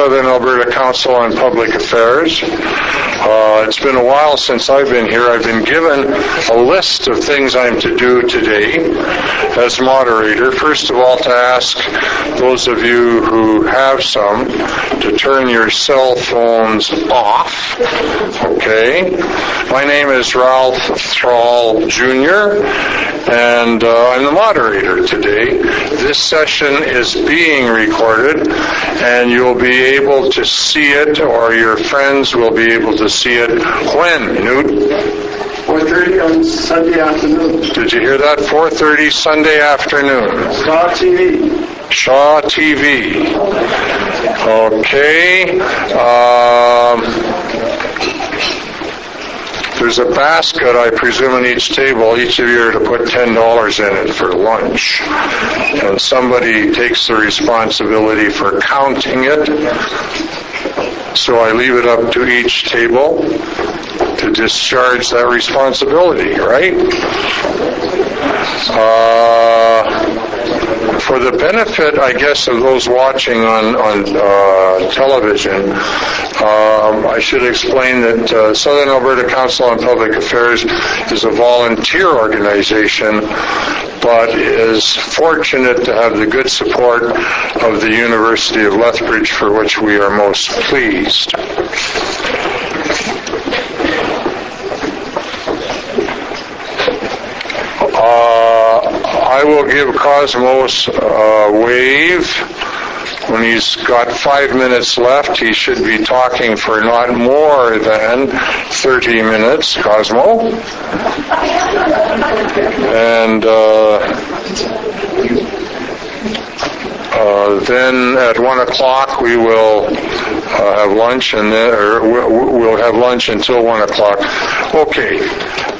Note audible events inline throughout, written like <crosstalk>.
Southern Alberta Council on Public Affairs. Uh, it's been a while since I've been here. I've been given a list of things I'm to do today as moderator. First of all, to ask those of you who have some to turn your cell phones off. Okay. My name is Ralph Thrall Jr., and uh, I'm the moderator today. This session is being recorded, and you'll be able to see it, or your friends will be able to see it when, Newt? 4.30 on Sunday afternoon. Did you hear that? 4.30 Sunday afternoon. Star TV. Shaw TV. Okay. Um, there's a basket, I presume, in each table. Each of you are to put $10 in it for lunch. And somebody takes the responsibility for counting it. So I leave it up to each table to discharge that responsibility, right? Uh, for the benefit, I guess, of those watching on on uh, television, um, I should explain that uh, Southern Alberta Council on Public Affairs is a volunteer organization, but is fortunate to have the good support of the University of Lethbridge, for which we are most pleased. Uh, I will give Cosmos a wave. When he's got five minutes left, he should be talking for not more than 30 minutes, Cosmo. And uh, uh, then at one o'clock we will uh, have lunch, and then or we'll have lunch until one o'clock. Okay.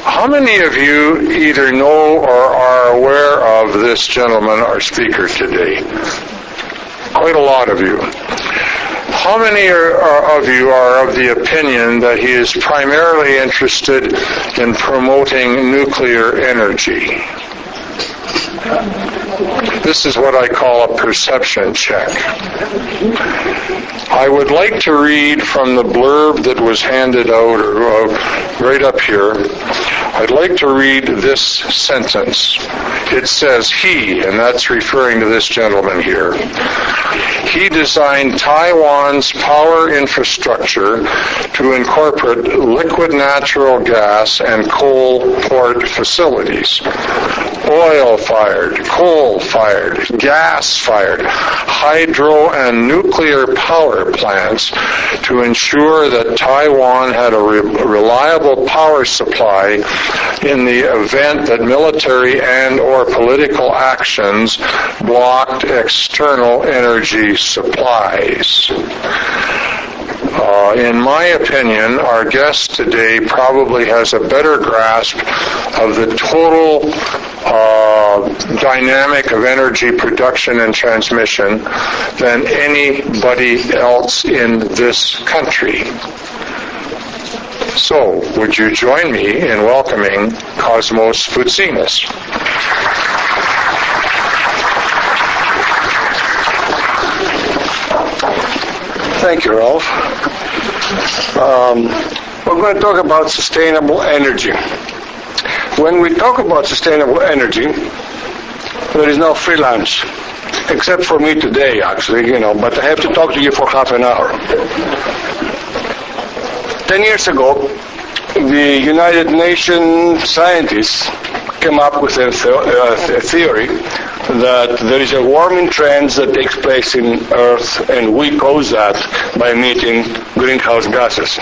How many of you either know or are aware of this gentleman, our speaker today? Quite a lot of you. How many are, of you are of the opinion that he is primarily interested in promoting nuclear energy? This is what I call a perception check. I would like to read from the blurb that was handed out uh, right up here. I'd like to read this sentence. It says, He, and that's referring to this gentleman here, he designed Taiwan's power infrastructure to incorporate liquid natural gas and coal port facilities, oil fired, coal fired, gas fired, hydro and nuclear power plants to ensure that Taiwan had a re- reliable power supply in the event that military and or political actions blocked external energy supplies. Uh, in my opinion, our guest today probably has a better grasp of the total uh, dynamic of energy production and transmission than anybody else in this country. So, would you join me in welcoming Cosmos Voutsinos? Thank you, Ralph. Um, we're going to talk about sustainable energy. When we talk about sustainable energy, there is no free lunch, except for me today, actually, you know, but I have to talk to you for half an hour. Ten years ago, the United Nations scientists came up with a, th- uh, a theory that there is a warming trend that takes place in Earth, and we cause that by emitting greenhouse gases.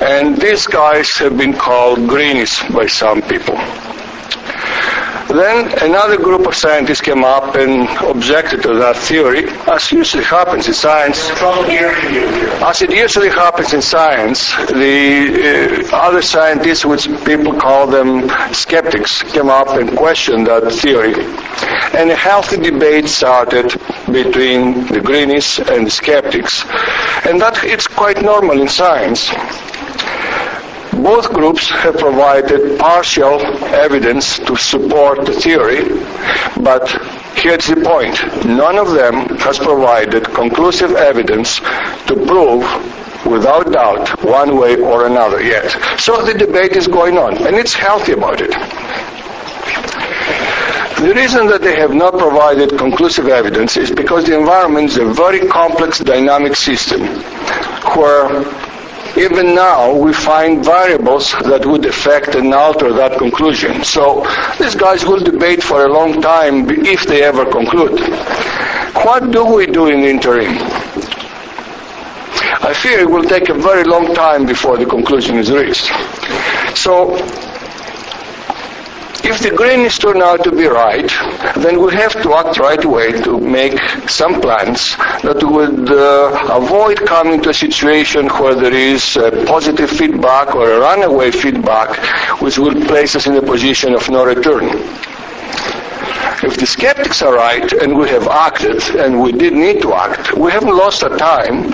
And these guys have been called greenies by some people. Then another group of scientists came up and objected to that theory, as usually happens in science. As it usually happens in science, the uh, other scientists, which people call them skeptics, came up and questioned that theory. And a healthy debate started between the greenies and the skeptics. And that it's quite normal in science. Both groups have provided partial evidence to support the theory, but Here's the point. None of them has provided conclusive evidence to prove without doubt one way or another yet. So the debate is going on and it's healthy about it. The reason that they have not provided conclusive evidence is because the environment is a very complex dynamic system where even now we find variables that would affect and alter that conclusion. So these guys will debate for a long time if they ever conclude. What do we do in the interim? I fear it will take a very long time before the conclusion is reached. So if the greenies turn out to be right, then we have to act right away to make some plans that would uh, avoid coming to a situation where there is a positive feedback or a runaway feedback which will place us in a position of no return. If the skeptics are right and we have acted and we did need to act, we haven't lost our time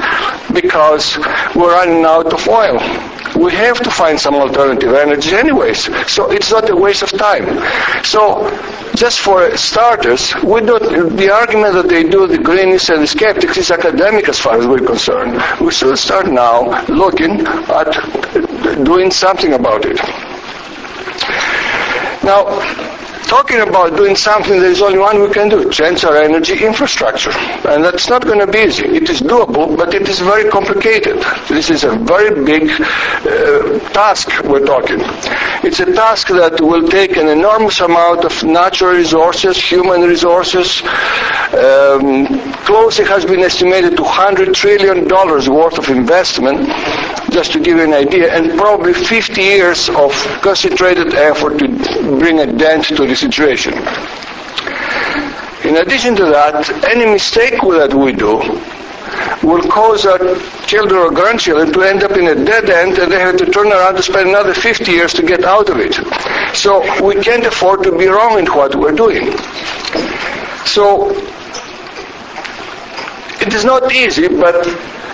because we're running out of oil we have to find some alternative energy anyways. So it's not a waste of time. So just for starters, we don't, the argument that they do, the greenies and the skeptics, is academic as far as we're concerned. We should start now looking at doing something about it. Now, talking about doing something, there is only one we can do, change our energy infrastructure. And that's not going to be easy. It is doable, but it is very complicated. This is a very big uh, task we're talking. It's a task that will take an enormous amount of natural resources, human resources. Um, closely has been estimated to $100 trillion worth of investment, just to give you an idea, and probably 50 years of concentrated effort to bring a dent to this situation. In addition to that, any mistake that we do will cause our children or grandchildren to end up in a dead end and they have to turn around to spend another 50 years to get out of it. So we can't afford to be wrong in what we're doing. So it is not easy, but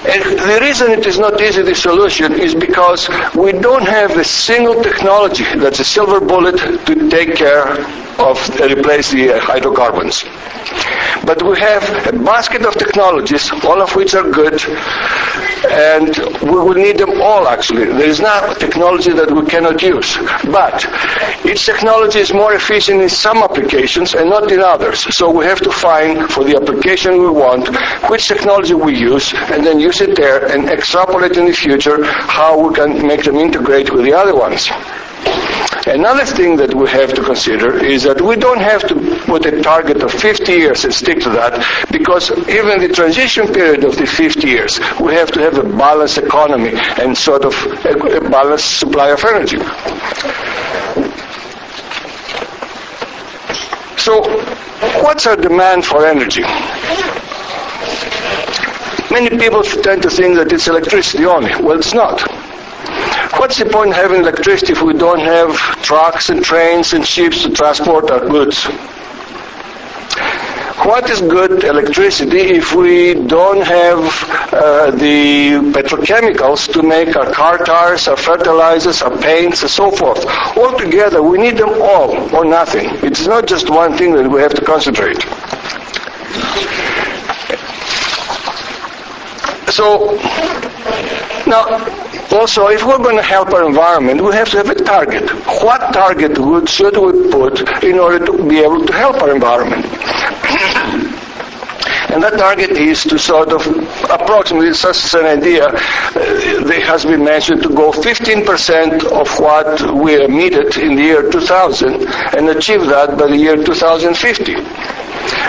and the reason it is not easy, the solution, is because we don't have a single technology that's a silver bullet to take care of replace the uh, hydrocarbons. But we have a basket of technologies, all of which are good, and we will need them all actually. There is not a technology that we cannot use. But each technology is more efficient in some applications and not in others. So we have to find for the application we want which technology we use and then use it there and extrapolate in the future how we can make them integrate with the other ones. Another thing that we have to consider is that we don't have to put a target of 50 years and stick to that because even the transition period of the 50 years, we have to have a balanced economy and sort of a, a balanced supply of energy. So, what's our demand for energy? Many people tend to think that it's electricity only. Well, it's not. What's the point in having electricity if we don't have trucks and trains and ships to transport our goods? What is good electricity if we don't have uh, the petrochemicals to make our car tires, our fertilizers, our paints, and so forth? Altogether, we need them all or nothing. It's not just one thing that we have to concentrate. So, now, also, if we're going to help our environment, we have to have a target. What target would, should we put in order to be able to help our environment? And that target is to sort of approximately, such as an idea, uh, there has been mentioned to go 15% of what we emitted in the year 2000 and achieve that by the year 2050.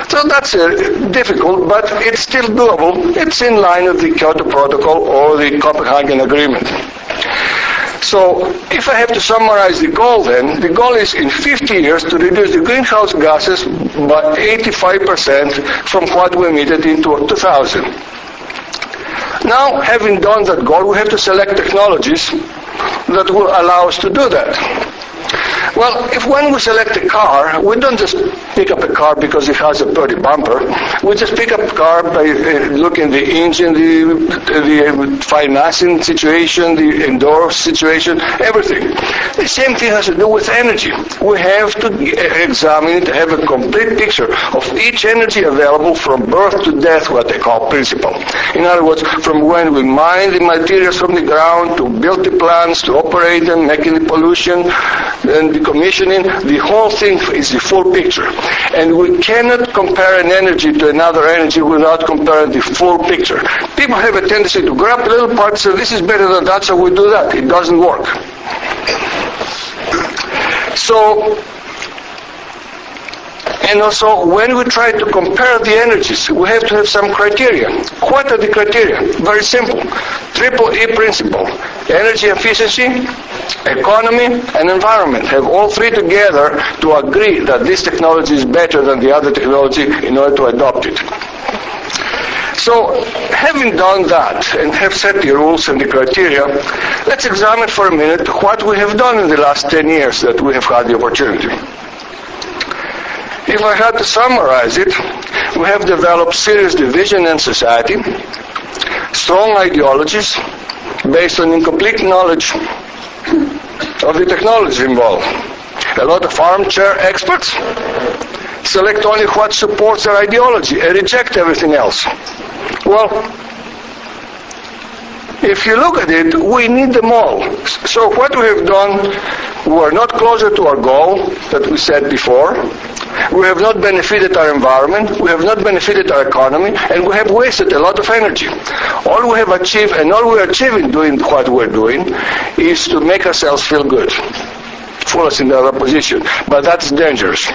So that's uh, difficult, but it's still doable. It's in line with the Kyoto Protocol or the Copenhagen Agreement. So if I have to summarize the goal then, the goal is in 50 years to reduce the greenhouse gases by 85% from what we emitted in 2000. Now, having done that goal, we have to select technologies that will allow us to do that. Well, if when we select a car, we don't just pick up a car because it has a pretty bumper. We just pick up a car by uh, looking the engine, the, the financing situation, the indoor situation, everything. The same thing has to do with energy. We have to examine it, have a complete picture of each energy available from birth to death, what they call principle. In other words, from when we mine the materials from the ground to build the plants, to operate them, making the pollution, and the commissioning, the whole thing is the full picture. And we cannot compare an energy to another energy without comparing the full picture. People have a tendency to grab little parts, so this is better than that, so we do that. It doesn't work. So, and also, when we try to compare the energies, we have to have some criteria. What are the criteria? Very simple. Triple E principle. Energy efficiency, economy, and environment have all three together to agree that this technology is better than the other technology in order to adopt it. So, having done that and have set the rules and the criteria, let's examine for a minute what we have done in the last 10 years that we have had the opportunity. If I had to summarize it, we have developed serious division in society, strong ideologies based on incomplete knowledge of the technology involved. A lot of armchair experts select only what supports their ideology and reject everything else. Well, if you look at it, we need them all. So what we have done, we are not closer to our goal that we said before. We have not benefited our environment, we have not benefited our economy, and we have wasted a lot of energy. All we have achieved, and all we are achieving doing what we're doing, is to make ourselves feel good. Pull us in the other position. But that's dangerous.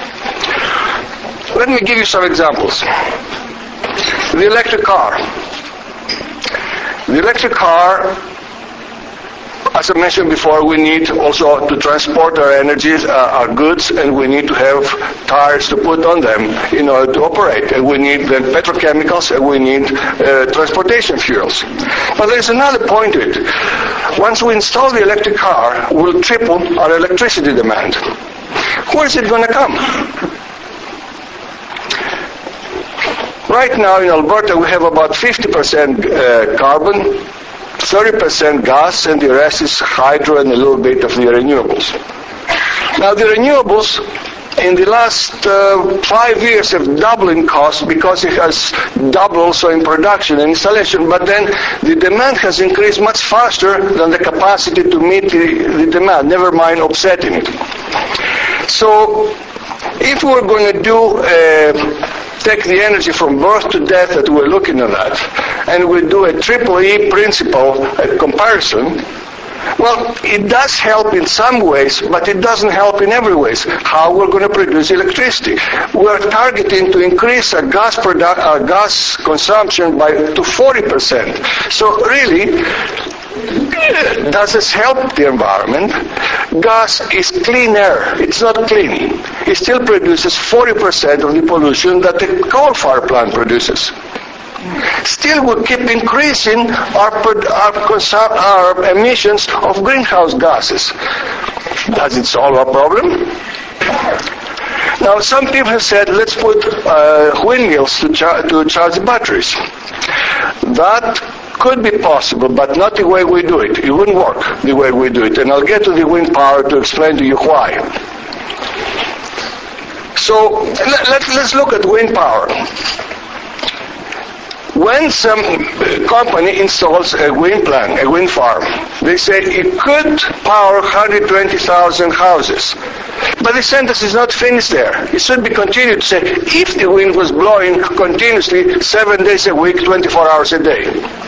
Let me give you some examples. The electric car. The electric car, as I mentioned before, we need also to transport our energies, uh, our goods, and we need to have tires to put on them in order to operate. And we need then petrochemicals, and we need uh, transportation fuels. But there's another point to it. Once we install the electric car, we'll triple our electricity demand. Where is it going to come? Right now in Alberta we have about 50% uh, carbon, 30% gas, and the rest is hydro and a little bit of the renewables. Now the renewables in the last uh, five years have doubled in cost because it has doubled also in production and installation, but then the demand has increased much faster than the capacity to meet the, the demand, never mind offsetting it. So if we're going to do uh, take the energy from birth to death that we're looking at that, and we do a triple E principle a comparison, well, it does help in some ways, but it doesn't help in every ways. How we're going to produce electricity? We're targeting to increase our gas, produ- our gas consumption by to 40%. So really, does this help the environment? Gas is clean air. It's not clean. It still produces 40% of the pollution that the coal-fired plant produces. Still, we keep increasing our, our, our emissions of greenhouse gases. Does it solve our problem? Now, some people have said, let's put uh, windmills to, char- to charge the batteries. That could be possible, but not the way we do it. It wouldn't work the way we do it. And I'll get to the wind power to explain to you why. So let, let's look at wind power when some company installs a wind plant, a wind farm, they say it could power 120,000 houses. But the sentence is not finished there. It should be continued to say, if the wind was blowing continuously seven days a week, 24 hours a day.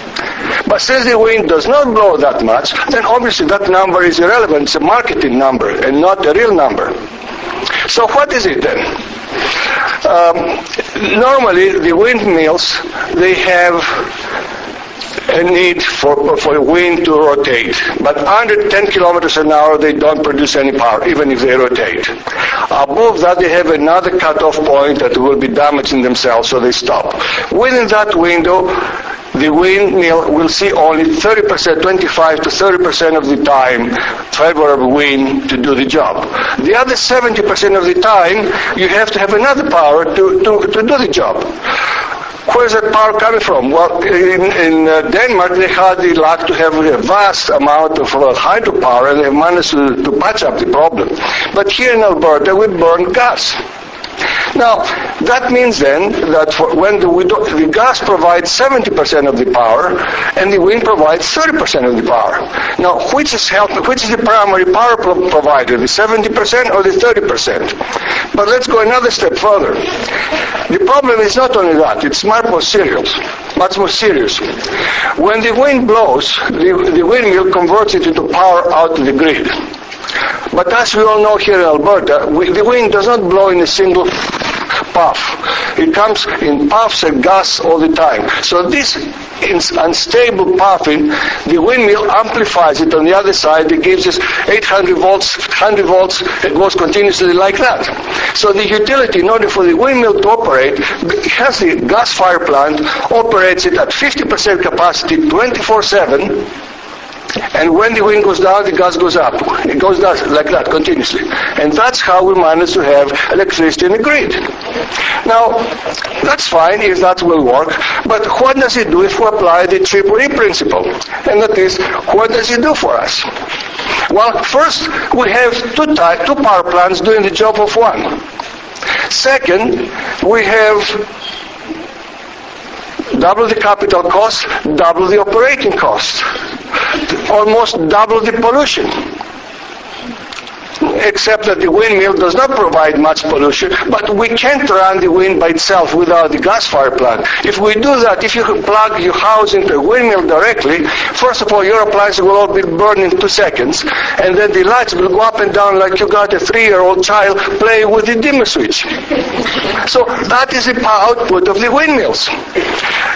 But since the wind does not blow that much, then obviously that number is irrelevant. It's a marketing number and not a real number. So what is it then? Um, normally, the windmills they have a need for, for wind to rotate. But under 10 kilometers an hour, they don't produce any power, even if they rotate. Above that, they have another cutoff point that will be damaging themselves, so they stop. Within that window, the windmill will see only 30%, 25 to 30% of the time favorable wind to do the job. The other 70% of the time, you have to have another power to, to, to do the job. Where's that power coming from? Well, in, in uh, Denmark, they had the luck to have a vast amount of uh, hydropower, and they managed to, to patch up the problem. But here in Alberta, we burn gas. Now, that means then that when the, the, gas provides 70% of the power and the wind provides 30% of the power. Now, which is help, which is the primary power pro- provider, the 70% or the 30%? But let's go another step further. The problem is not only that, it's much more serious. Much more serious. When the wind blows, the, the windmill converts it into power out of the grid. But as we all know here in Alberta, we, the wind does not blow in a single puff. It comes in puffs and gusts all the time. So this unstable puffing, the windmill amplifies it on the other side. It gives us 800 volts, 100 volts. It goes continuously like that. So the utility, in order for the windmill to operate, has the gas fire plant, operates it at 50% capacity 24-7 and when the wind goes down, the gas goes up. It goes down like that continuously. And that's how we manage to have electricity in the grid. Now, that's fine if that will work, but what does it do if we apply the triple E principle? And that is, what does it do for us? Well, first, we have two, two power plants doing the job of one. Second, we have double the capital cost, double the operating cost, almost double the pollution except that the windmill does not provide much pollution, but we can't run the wind by itself without the gas fire plant. If we do that, if you plug your house into a windmill directly, first of all, your appliances will all be burned in two seconds, and then the lights will go up and down like you got a three-year-old child playing with the dimmer switch. So that is the output of the windmills.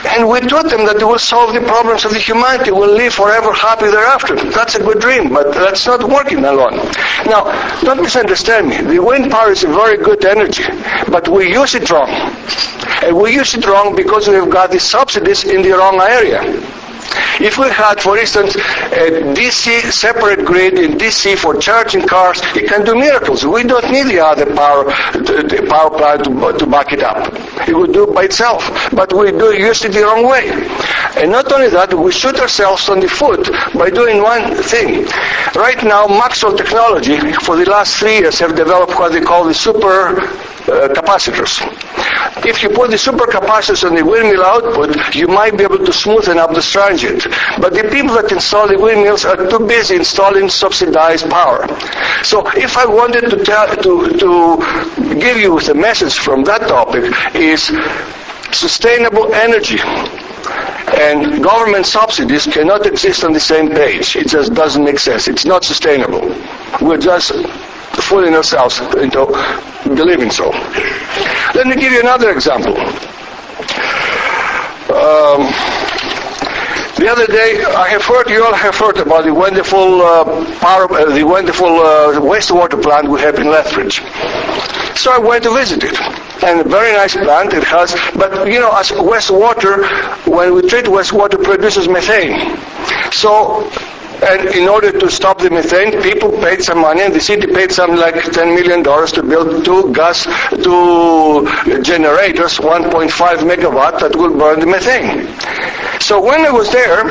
And we taught them that they will solve the problems of the humanity, will live forever happy thereafter. That's a good dream, but that's not working alone. Now, don't misunderstand me. The wind power is a very good energy, but we use it wrong. And we use it wrong because we've got the subsidies in the wrong area. If we had, for instance, a DC separate grid in DC for charging cars, it can do miracles. We don't need the other power, the power plant to, to back it up. It would do by itself. But we do use it the wrong way. And not only that, we shoot ourselves on the foot by doing one thing. Right now, Maxwell Technology, for the last three years, have developed what they call the super Uh, capacitors. If you put the supercapacitors on the windmill output, you might be able to smoothen up the transient. But the people that install the windmills are too busy installing subsidized power. So if I wanted to tell, to, to give you the message from that topic is sustainable energy and government subsidies cannot exist on the same page. It just doesn't make sense. It's not sustainable. We're just fooling ourselves into believing so. Let me give you another example. Um, the other day, I have heard, you all have heard about the wonderful uh, power, uh, the wonderful uh, wastewater plant we have in Lethbridge. So I went to visit it. And a very nice plant it has, but you know, as wastewater, when we treat wastewater, produces methane. So and in order to stop the methane, people paid some money, and the city paid some like $10 million to build two gas, two generators, 1.5 megawatt, that will burn the methane. So when I was there,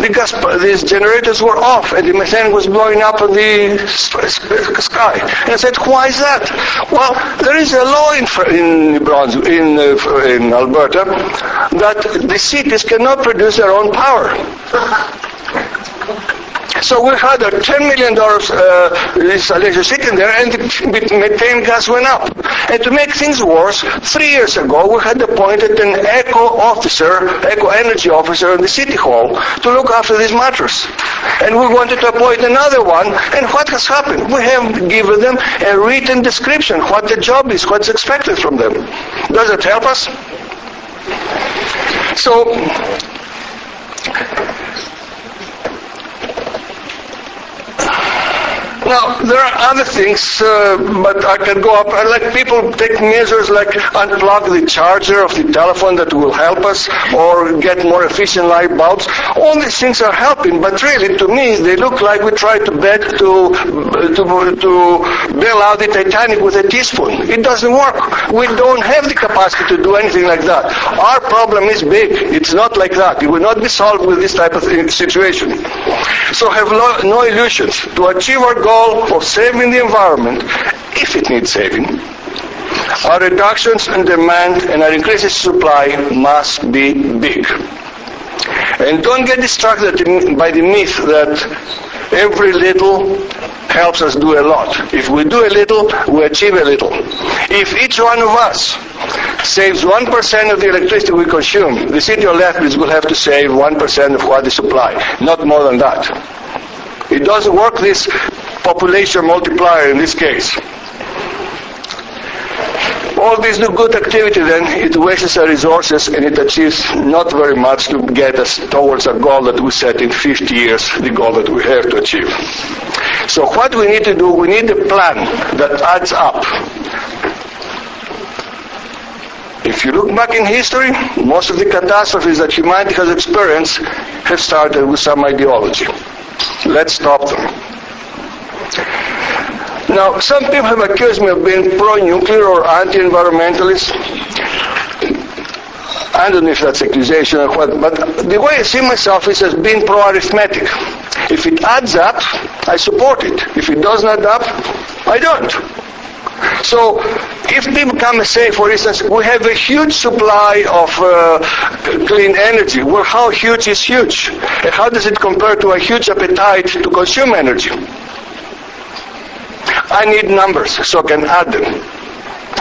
the gas, these generators were off and the methane was blowing up in the sky. And I said, why is that? Well, there is a law in, in, in, uh, in Alberta that the cities cannot produce their own power. So we had a $10 million uh, installation sitting there and the methane gas went up. And to make things worse, three years ago we had appointed an eco officer, eco energy officer in the city hall to look after these matters. And we wanted to appoint another one. And what has happened? We have given them a written description, what the job is, what's expected from them. Does it help us? So, Now, there are other things, uh, but I can go up. Like people take measures like unplug the charger of the telephone that will help us, or get more efficient light bulbs. All these things are helping, but really, to me, they look like we try to beg to to to bail out the Titanic with a teaspoon. It doesn't work. We don't have the capacity to do anything like that. Our problem is big. It's not like that. It will not be solved with this type of situation. So have no illusions. To achieve our goal of saving the environment, if it needs saving, our reductions in demand and our increases in supply must be big. And don't get distracted by the myth that every little helps us do a lot. If we do a little, we achieve a little. If each one of us saves 1% of the electricity we consume, the city of Lethbridge will have to save 1% of what they supply, not more than that. It doesn't work this population multiplier in this case. All this good activity then, it wastes our resources and it achieves not very much to get us towards a goal that we set in 50 years, the goal that we have to achieve. So what we need to do, we need a plan that adds up. If you look back in history, most of the catastrophes that humanity has experienced have started with some ideology. Let's stop them. Now, some people have accused me of being pro-nuclear or anti-environmentalist. I don't know if that's accusation or what, but the way I see myself is as being pro-arithmetic. If it adds up, I support it. If it doesn't add up, I don't. So, if people come and say, for instance, we have a huge supply of uh, clean energy, well, how huge is huge? And how does it compare to a huge appetite to consume energy? I need numbers so I can add them.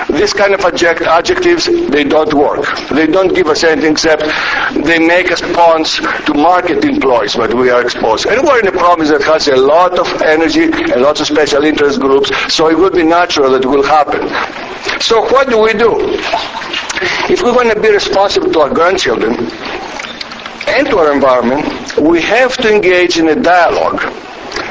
This kind of adject, adjectives, they don't work. They don't give us anything except they make us pawns to market employees, but we are exposed. And we're in a province that has a lot of energy and lots of special interest groups, so it would be natural that it will happen. So what do we do? If we want to be responsible to our grandchildren and to our environment, we have to engage in a dialogue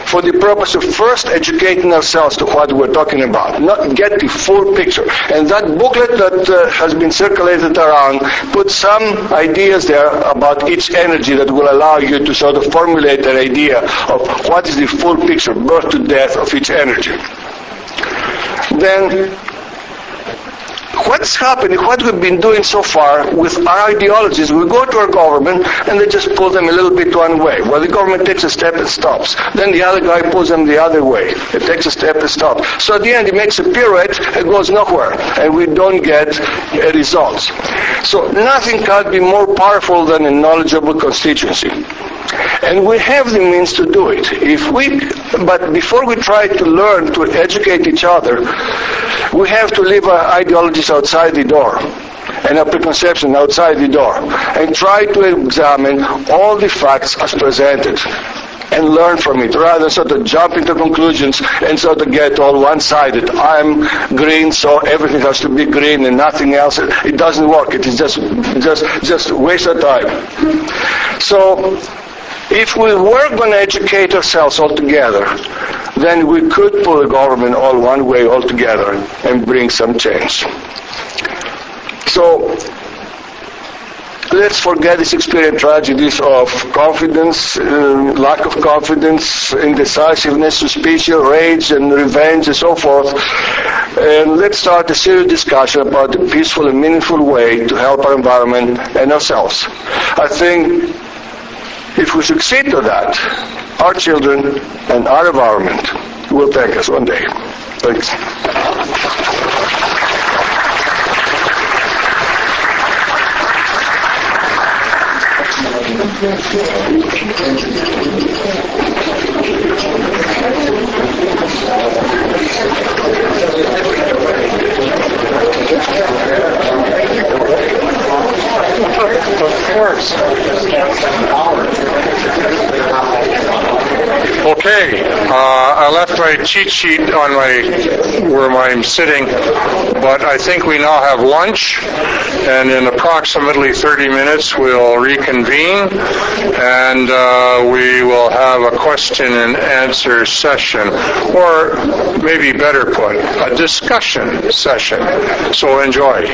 for the purpose of first educating ourselves to what we're talking about, not get the full picture. And that booklet that uh, has been circulated around puts some ideas there about each energy that will allow you to sort of formulate an idea of what is the full picture, birth to death of each energy. Then what's happening, what we've been doing so far with our ideologies, we go to our government and they just pull them a little bit one way. Well, the government takes a step and stops. Then the other guy pulls them the other way. It takes a step and stops. So at the end, it makes a pirouette and goes nowhere, and we don't get results. So nothing can be more powerful than a knowledgeable constituency. And we have the means to do it. If we, but before we try to learn to educate each other, we have to leave our ideologies outside the door and our preconception outside the door and try to examine all the facts as presented and learn from it rather than sort of jump into conclusions and sort of get all one-sided. I'm green, so everything has to be green and nothing else. It doesn't work. It is just, just, just waste of time. So, if we were going to educate ourselves all together, then we could pull the government all one way altogether and bring some change. So, let's forget these experience tragedies of confidence, uh, lack of confidence, indecisiveness, suspicion, rage, and revenge, and so forth. And let's start a serious discussion about a peaceful and meaningful way to help our environment and ourselves. I think if we succeed to that, our children and our environment will thank us one day. Thanks. <laughs> Of course. Okay, uh, I left my cheat sheet on my where I'm sitting, but I think we now have lunch, and in approximately 30 minutes we'll reconvene, and uh, we will have a question and answer session, or maybe better put, a discussion session. So enjoy.